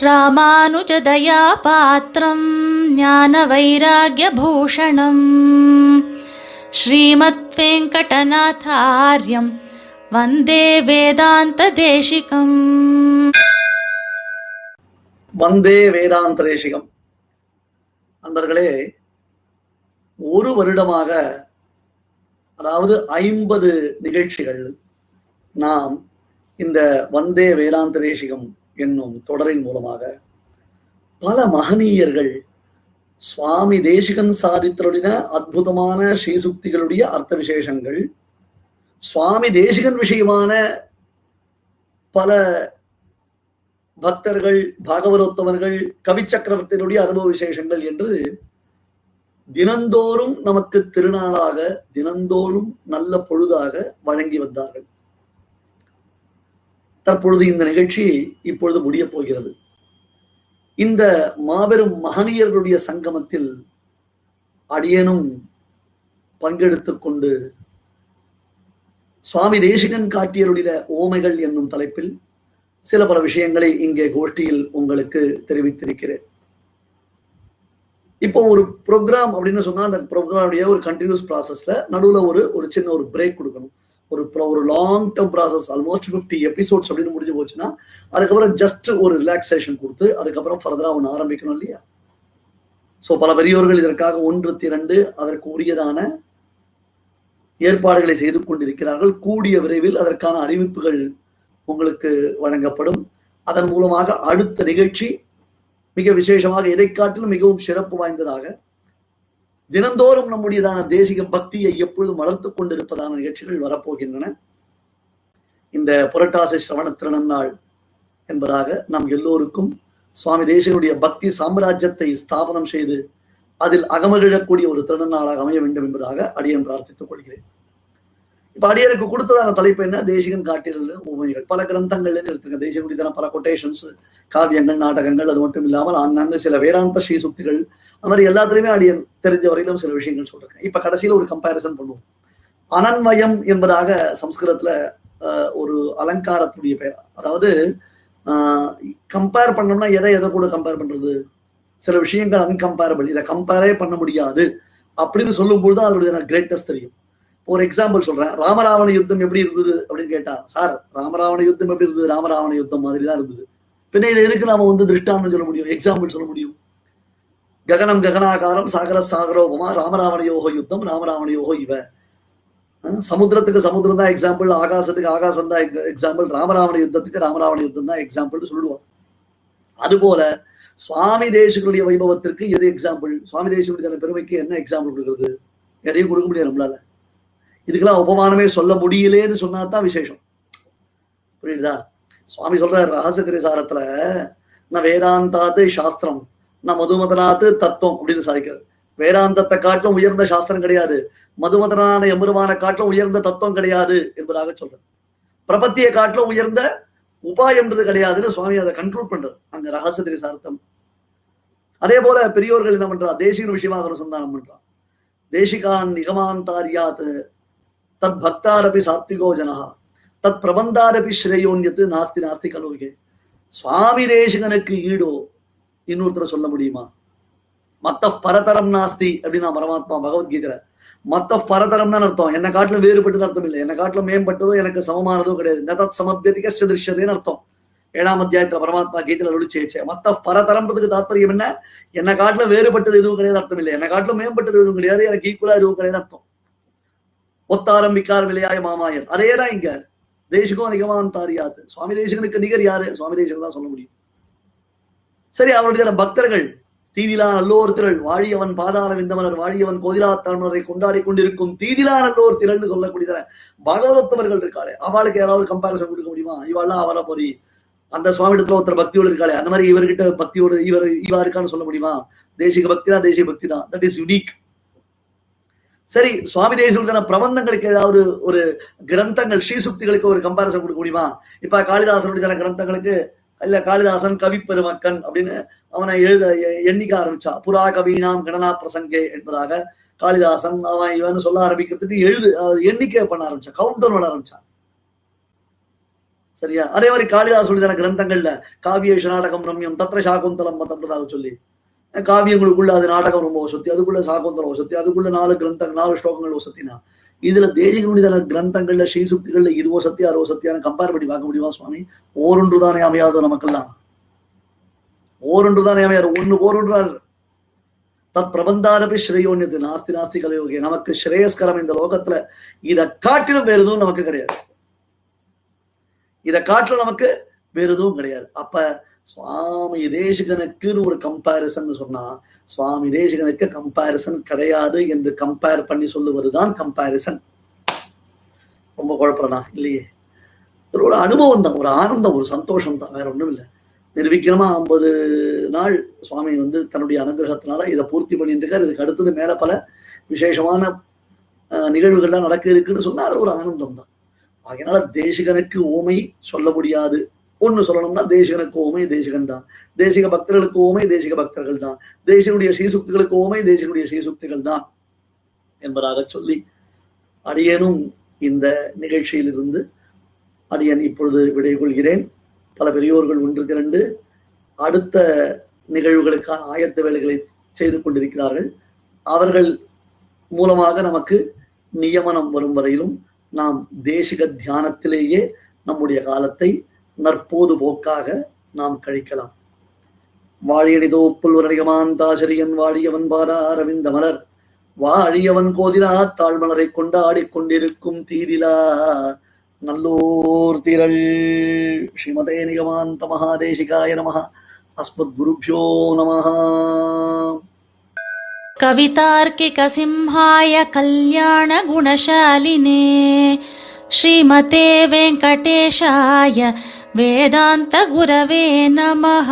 ராமானுஜதயாபாத்திரம் ஞான வைராகியபூஷணம் ஸ்ரீமத் வெங்கடநாதாரியம் வந்தே வேதாந்த தேசிகம் வந்தே வேதாந்த தேசிகம் அன்பர்களே ஒரு வருடமாக அதாவது ஐம்பது நிகழ்ச்சிகள் நாம் இந்த வந்தே வேதாந்த தேசிகம் என்னும் தொடரின் மூலமாக பல மகனீயர்கள் சுவாமி தேசிகன் சாதித்தருடைய அற்புதமான ஸ்ரீசுக்திகளுடைய அர்த்த விசேஷங்கள் சுவாமி தேசிகன் விஷயமான பல பக்தர்கள் பாகவதோத்தமர்கள் கவி சக்கரவர்த்தியினுடைய அனுபவ விசேஷங்கள் என்று தினந்தோறும் நமக்கு திருநாளாக தினந்தோறும் நல்ல பொழுதாக வழங்கி வந்தார்கள். தற்பொழுது இந்த நிகழ்ச்சி இப்பொழுது முடிய போகிறது. இந்த மாபெரும் மகனியர்களுடைய சங்கமத்தில் அடியேனும் பங்கெடுத்து கொண்டு சுவாமி தேசிகன் காட்டியருடைய ஓமைகள் என்னும் தலைப்பில் சில பல விஷயங்களை இங்கே கோஷ்டியில் உங்களுக்கு தெரிவித்திருக்கிறேன். இப்போ ஒரு ப்ரோக்ராம் அப்படின்னு சொன்னா அந்த ப்ரோக்ராமுடைய ஒரு கண்டினியூஸ் ப்ராசஸ்ல நடுவில் ஒரு ஒரு சின்ன ஒரு பிரேக் கொடுக்கணும். ஒரு ஒரு long term process almost fifty episodes அப்படின்னு முடிஞ்சு போச்சுன்னா அதுக்கப்புறம் ஜஸ்ட் ஒரு ரிலாக்ஸேஷன் கொடுத்து அதுக்கப்புறம் ஃபர்தராக ஒன்று ஆரம்பிக்கணும் இல்லையா? ஸோ பல பெரியோர்கள் இதற்காக ஒன்று திரண்டு அதற்கு உரியதான ஏற்பாடுகளை செய்து கொண்டிருக்கிறார்கள். கூடிய விரைவில் அதற்கான அறிவிப்புகள் உங்களுக்கு வழங்கப்படும். அதன் மூலமாக அடுத்த நிகழ்ச்சி மிக விசேஷமாக இதை காட்டிலும் மிகவும் சிறப்பு வாய்ந்ததாக தினந்தோறும் நம்முடையதான தேசிக பக்தியை எப்பொழுதும் வளர்த்துக் கொண்டிருப்பதான நிகழ்ச்சிகள் வரப்போகின்றன. இந்த புரட்டாசி சிரவண திருநன்னாள் என்பதாக நாம் எல்லோருக்கும் சுவாமி தேசிகனுடைய பக்தி சாம்ராஜ்யத்தை ஸ்தாபனம் செய்து அதில் அகமகிழக்கூடிய ஒரு திருநன்னாளாக அமைய வேண்டும் என்பதாக அடியன் பிரார்த்தித்துக் கொள்கிறேன். இப்ப அடியனுக்கு கொடுத்ததான தலைப்பு என்ன? தேசிகன் காட்டில் உண்மைகள் பல கிரந்தங்கள்ல இருக்குங்க தேசிகனுடைய பல கொட்டேஷன்ஸ் காவியங்கள் நாடகங்கள் அது மட்டும் இல்லாமல் அங்கங்க சில வேதாந்த ஸ்ரீசுக்திகள் அது மாதிரி எல்லாத்துலயுமே அடியன் தெரிஞ்ச வரையிலும் சில விஷயங்கள் சொல்றேன். இப்ப கடைசியில ஒரு கம்பேரிசன் பண்ணுவோம். அனன்மயம் என்பதாக சம்ஸ்கிருதத்துல ஆஹ், ஒரு அலங்காரத்துடைய பெயர். அதாவது கம்பேர் பண்ணோம்னா எதை எதை கூட கம்பேர் பண்றது? சில விஷயங்கள் அன்கம்பேரபிள் இதை கம்பேரே பண்ண முடியாது. அப்படின்னு சொல்லும்போது தான் அதனுடைய கிரேட்டஸ்ட் தெரியும். ஒரு எக்ஸாம்பிள் சொல்றேன். ராமராவண யுத்தம் எப்படி இருந்தது அப்படின்னு கேட்டா சார் ராமராவண யுத்தம் எப்படி இருந்தது? ராமராவண யுத்தம் மாதிரி தான் இருந்தது. பின்ன இதை எதுக்கு நாம வந்து திருஷ்டாந்தம் சொல்ல முடியும்? எக்ஸாம்பிள் சொல்ல முடியும்? ககனம் ககனாகாரம் சாகர சாகரோபமா ராமராவண யோக யுத்தம் ராமராவண யோக இவ சமுத்திரத்துக்கு சமுத்திரம் தான் எக்ஸாம்பிள் ஆகாசத்துக்கு ஆகாசம் தான் எக்ஸாம்பிள் ராமராவண யுத்தத்துக்கு ராமராவண யுத்தம் தான் எக்ஸாம்பிள் சொல்லுவோம் அதுபோல சுவாமி தேசிகளுடைய வைபவத்திற்கு எது எக்ஸாம்பிள் சுவாமி தேசிகளுடைய பெருமைக்கு என்ன எக்ஸாம்பிள் கொடுக்குறது? எதையும் கொடுக்க முடியாது நம்மளால. இதுக்கெல்லாம் உபமானமே சொல்ல முடியலேன்னு சொன்னா தான் விசேஷம். புரியுதா? சுவாமி சொல்ற ரகசிய திரைசாரத்துல நான் வேதாந்தாத்து சாஸ்திரம். நான் மதுமதனாத்து தத்துவம் அப்படின்னு சாதிக்கிறார். வேதாந்தத்தை காட்டிலும் உயர்ந்த சாஸ்திரம் கிடையாது. மதுமதனான எம்பெருமான காட்டிலும் உயர்ந்த தத்துவம் கிடையாது என்பதாக சொல்றேன் பிரபத்தியை காட்டிலும் உயர்ந்த உபாயம்ன்றது கிடையாதுன்னு சுவாமி அதை கண்ட்ரோல் பண்றார். அங்க ரகசிய சார்த்தம். அதே போல பெரியோர்கள் என்ன பண்றா? தேசிக விஷயமாக அனுசந்தானம் பண்றா. தேசிகான் நிகமாந்தாரியாத் தத் பக்தாரபி சாத்விகோ ஜனகா தத் பிரபந்தாரபி ஸ்ரேயோன்யத்து நாஸ்தி நாஸ்தி கலோகே. சுவாமி தேசிகனுக்கு ஈடோ. இன்னொருத்தர் சொல்ல முடியுமா? மத்த பரதரம் நாஸ்தி அப்படின்னா பரமாத்மா பகவத்கீதையில மத்த பரதரம்னு அர்த்தம். என்னை காட்டிலும் வேறுபட்டு அர்த்தம் இல்லை என்னை காட்டிலும் மேம்பட்டதோ எனக்கு சமமானதோ கிடையாது. நதத் சமபியதிக திருஷ்யதேன்னு அர்த்தம். ஏழாம் அத்தியாயத்துல பரமாத்மா கீதையில அருளி மத்த பரதரம்ன்றதுக்கு தாத்பரியம் என்ன? என்னை காட்டிலும் வேறுபட்டது எதுவும் கிடையாது அர்த்தம் இல்லை என்னை காட்டிலும் மேம்பட்டது எதுவும் கிடையாது. எனக்கு ஈக்குவலா எதுவும் கிடையாது அர்த்தம். ஒத்தாரம் விக்கார் விளையாய மாமாயன். அதேதான் இங்க. தேசிகம் நிகமாந்தாரியாது சுவாமி தேசிகனுக்கு நிகர் யாரு? சுவாமி தேசிகன் தான் சொல்ல முடியும். சரி அவருடைய பக்தர்கள் தீதிலா நல்லோர் திரள் வாழியவன் பாதார விந்தமனர் வாழியவன் கோதிலாத்தானரை கொண்டாடி கொண்டிருக்கும் தீதிலா நல்லோர் திரள்னு சொல்லக்கூடிய பகவதத்தவர்கள் இருக்காளே. அவளுக்கு யாராவது கம்பாரிசன் கொடுக்க முடியுமா? இவாள்லாம் அவரை போரி அந்த சுவாமிடத்துல ஒருத்தர் பக்தியோடு இருக்காளே. அந்த மாதிரி இவர்கிட்ட பக்தியோடு இவர் இவா இருக்கான்னு சொல்ல முடியுமா? தேசிக பக்தி தான் தேசிய பக்தி தான். தட் இஸ் யுனிக் சரி சுவாமி தேசிய பிரபந்தங்களுக்கு ஏதாவது ஒரு கிரந்தங்கள் ஸ்ரீசுக்திகளுக்கு ஒரு கம்பாரிசன் கொடுக்க முடியுமா? இப்ப காளிதாசனுடைய கிரந்தங்களுக்கு இல்ல காளிதாசன் கவி பெருமக்கன் அப்படின்னு அவனை எழுத எண்ணிக்க ஆரம்பிச்சா. புறா கவினாம் கணனா பிரசங்கே என்பதாக காளிதாசன் அவன் இவன் சொல்ல ஆரம்பிக்கிறதுக்கு எழுது எண்ணிக்கை பண்ண ஆரம்பிச்சான் கவுண்டர் பண்ண ஆரம்பிச்சான் சரியா? அதே மாதிரி காளிதாஸ் சொல்லிதான கிரந்தங்கள்ல காவியேஷ நாடகம் ரம்யம் தத்திர சாகுந்தலம் மத்தன்றதாக சொல்லி காவியங்களுக்குள்ள அது நாடகம் ரொம்ப வசத்தி அதுக்குள்ள சாகுந்தலம் வசத்தி அதுக்குள்ள நாலு கிரந்தங்கள் நாலு ஸ்லோகங்கள் வசத்தினா இதுல தேசிகனுடைய கிரந்தங்கள்ல ஸ்ரீசுக்திகள்ல இருவோ சத்தி அறுவோ சத்தியான கம்பேர் பண்ணி பார்க்க முடியுமா சுவாமி? ஓரொன்று தானே அமையாது நமக்கெல்லாம். ஓரொன்று தானே அமையாது. ஒண்ணு போரொன்றார் தத் பிரபந்தாரபி ஸ்ரேயோன்யது. நாஸ்தி நாஸ்தி கலையோகி. நமக்கு ஸ்ரேயஸ்கரம் இந்த லோகத்துல. இதை காட்டிலும் வேறு எதுவும் நமக்கு கிடையாது. இதை காட்டிலும் நமக்கு வேறு எதுவும் கிடையாது. அப்ப சுவாமி தேசிகனுக்குன்னு ஒரு கம்பாரிசன் சொன்னா சுவாமி தேசிகனுக்கு கம்பாரிசன் கிடையாது என்று கம்பேர் பண்ணி சொல்லுவதுதான் கம்பாரிசன் ரொம்ப குழப்பறனா இல்லையே? ஒரு ஒரு அனுபவம் தான் ஒரு ஆனந்தம் ஒரு சந்தோஷம் தான் வேற ஒண்ணும் இல்லை. நிர்விக்கிரமா ஐம்பது நாள் சுவாமி வந்து தன்னுடைய அனுகிரகத்தினால இதை பூர்த்தி பண்ணிட்டு இருக்காரு. இதுக்கு அடுத்தது மேல பல விசேஷமான நிகழ்வுகள்லாம் நடக்க இருக்குன்னு சொன்னா அது ஒரு ஆனந்தம் தான். அதனால தேசிகனுக்கு ஓமை சொல்ல முடியாது. ஒன்று சொல்லணும்னா தேசிகனுக்கு ஓமை தேசிகன் தான். தேசிக பக்தர்களுக்கு ஓமை தேசிக பக்தர்கள் தான். தேசியனுடைய ஸ்ரீசுக்திகளுக்கு ஓமை தேசியனுடைய ஸ்ரீசுக்திகள் தான் என்பதாக சொல்லி அடியனும் இந்த நிகழ்ச்சியிலிருந்து அடியன் இப்பொழுது விடை கொள்கிறேன். பல பெரியோர்கள் ஒன்று திரண்டு அடுத்த நிகழ்வுகளுக்கான ஆயத்த வேலைகளை செய்து கொண்டிருக்கிறார்கள். அவர்கள் மூலமாக நமக்கு நியமனம் வரும் வரையிலும் நாம் தேசிக தியானத்திலேயே நம்முடைய காலத்தை நற்போது போக்காக நாம் கழிக்கலாம் வாழியடிதோ புல்வரணிகமான் தாசரியன் வாழியவன் பாரா அரவிந்த மலர் வாழியவன் கோதிலா தாழ்மலரை கொண்டாடிக் கொண்டிருக்கும் தீதிலா நல்லோர் திரள் ஸ்ரீமதே நிகமாந்த மகாதேசிகாய நம அஸ்மத் குருபியோ நம कवितार्किकसिंहाय कल्याणगुणशालिने श्रीमते वेङ्कटेशाय वेदान्तगुरवे नमः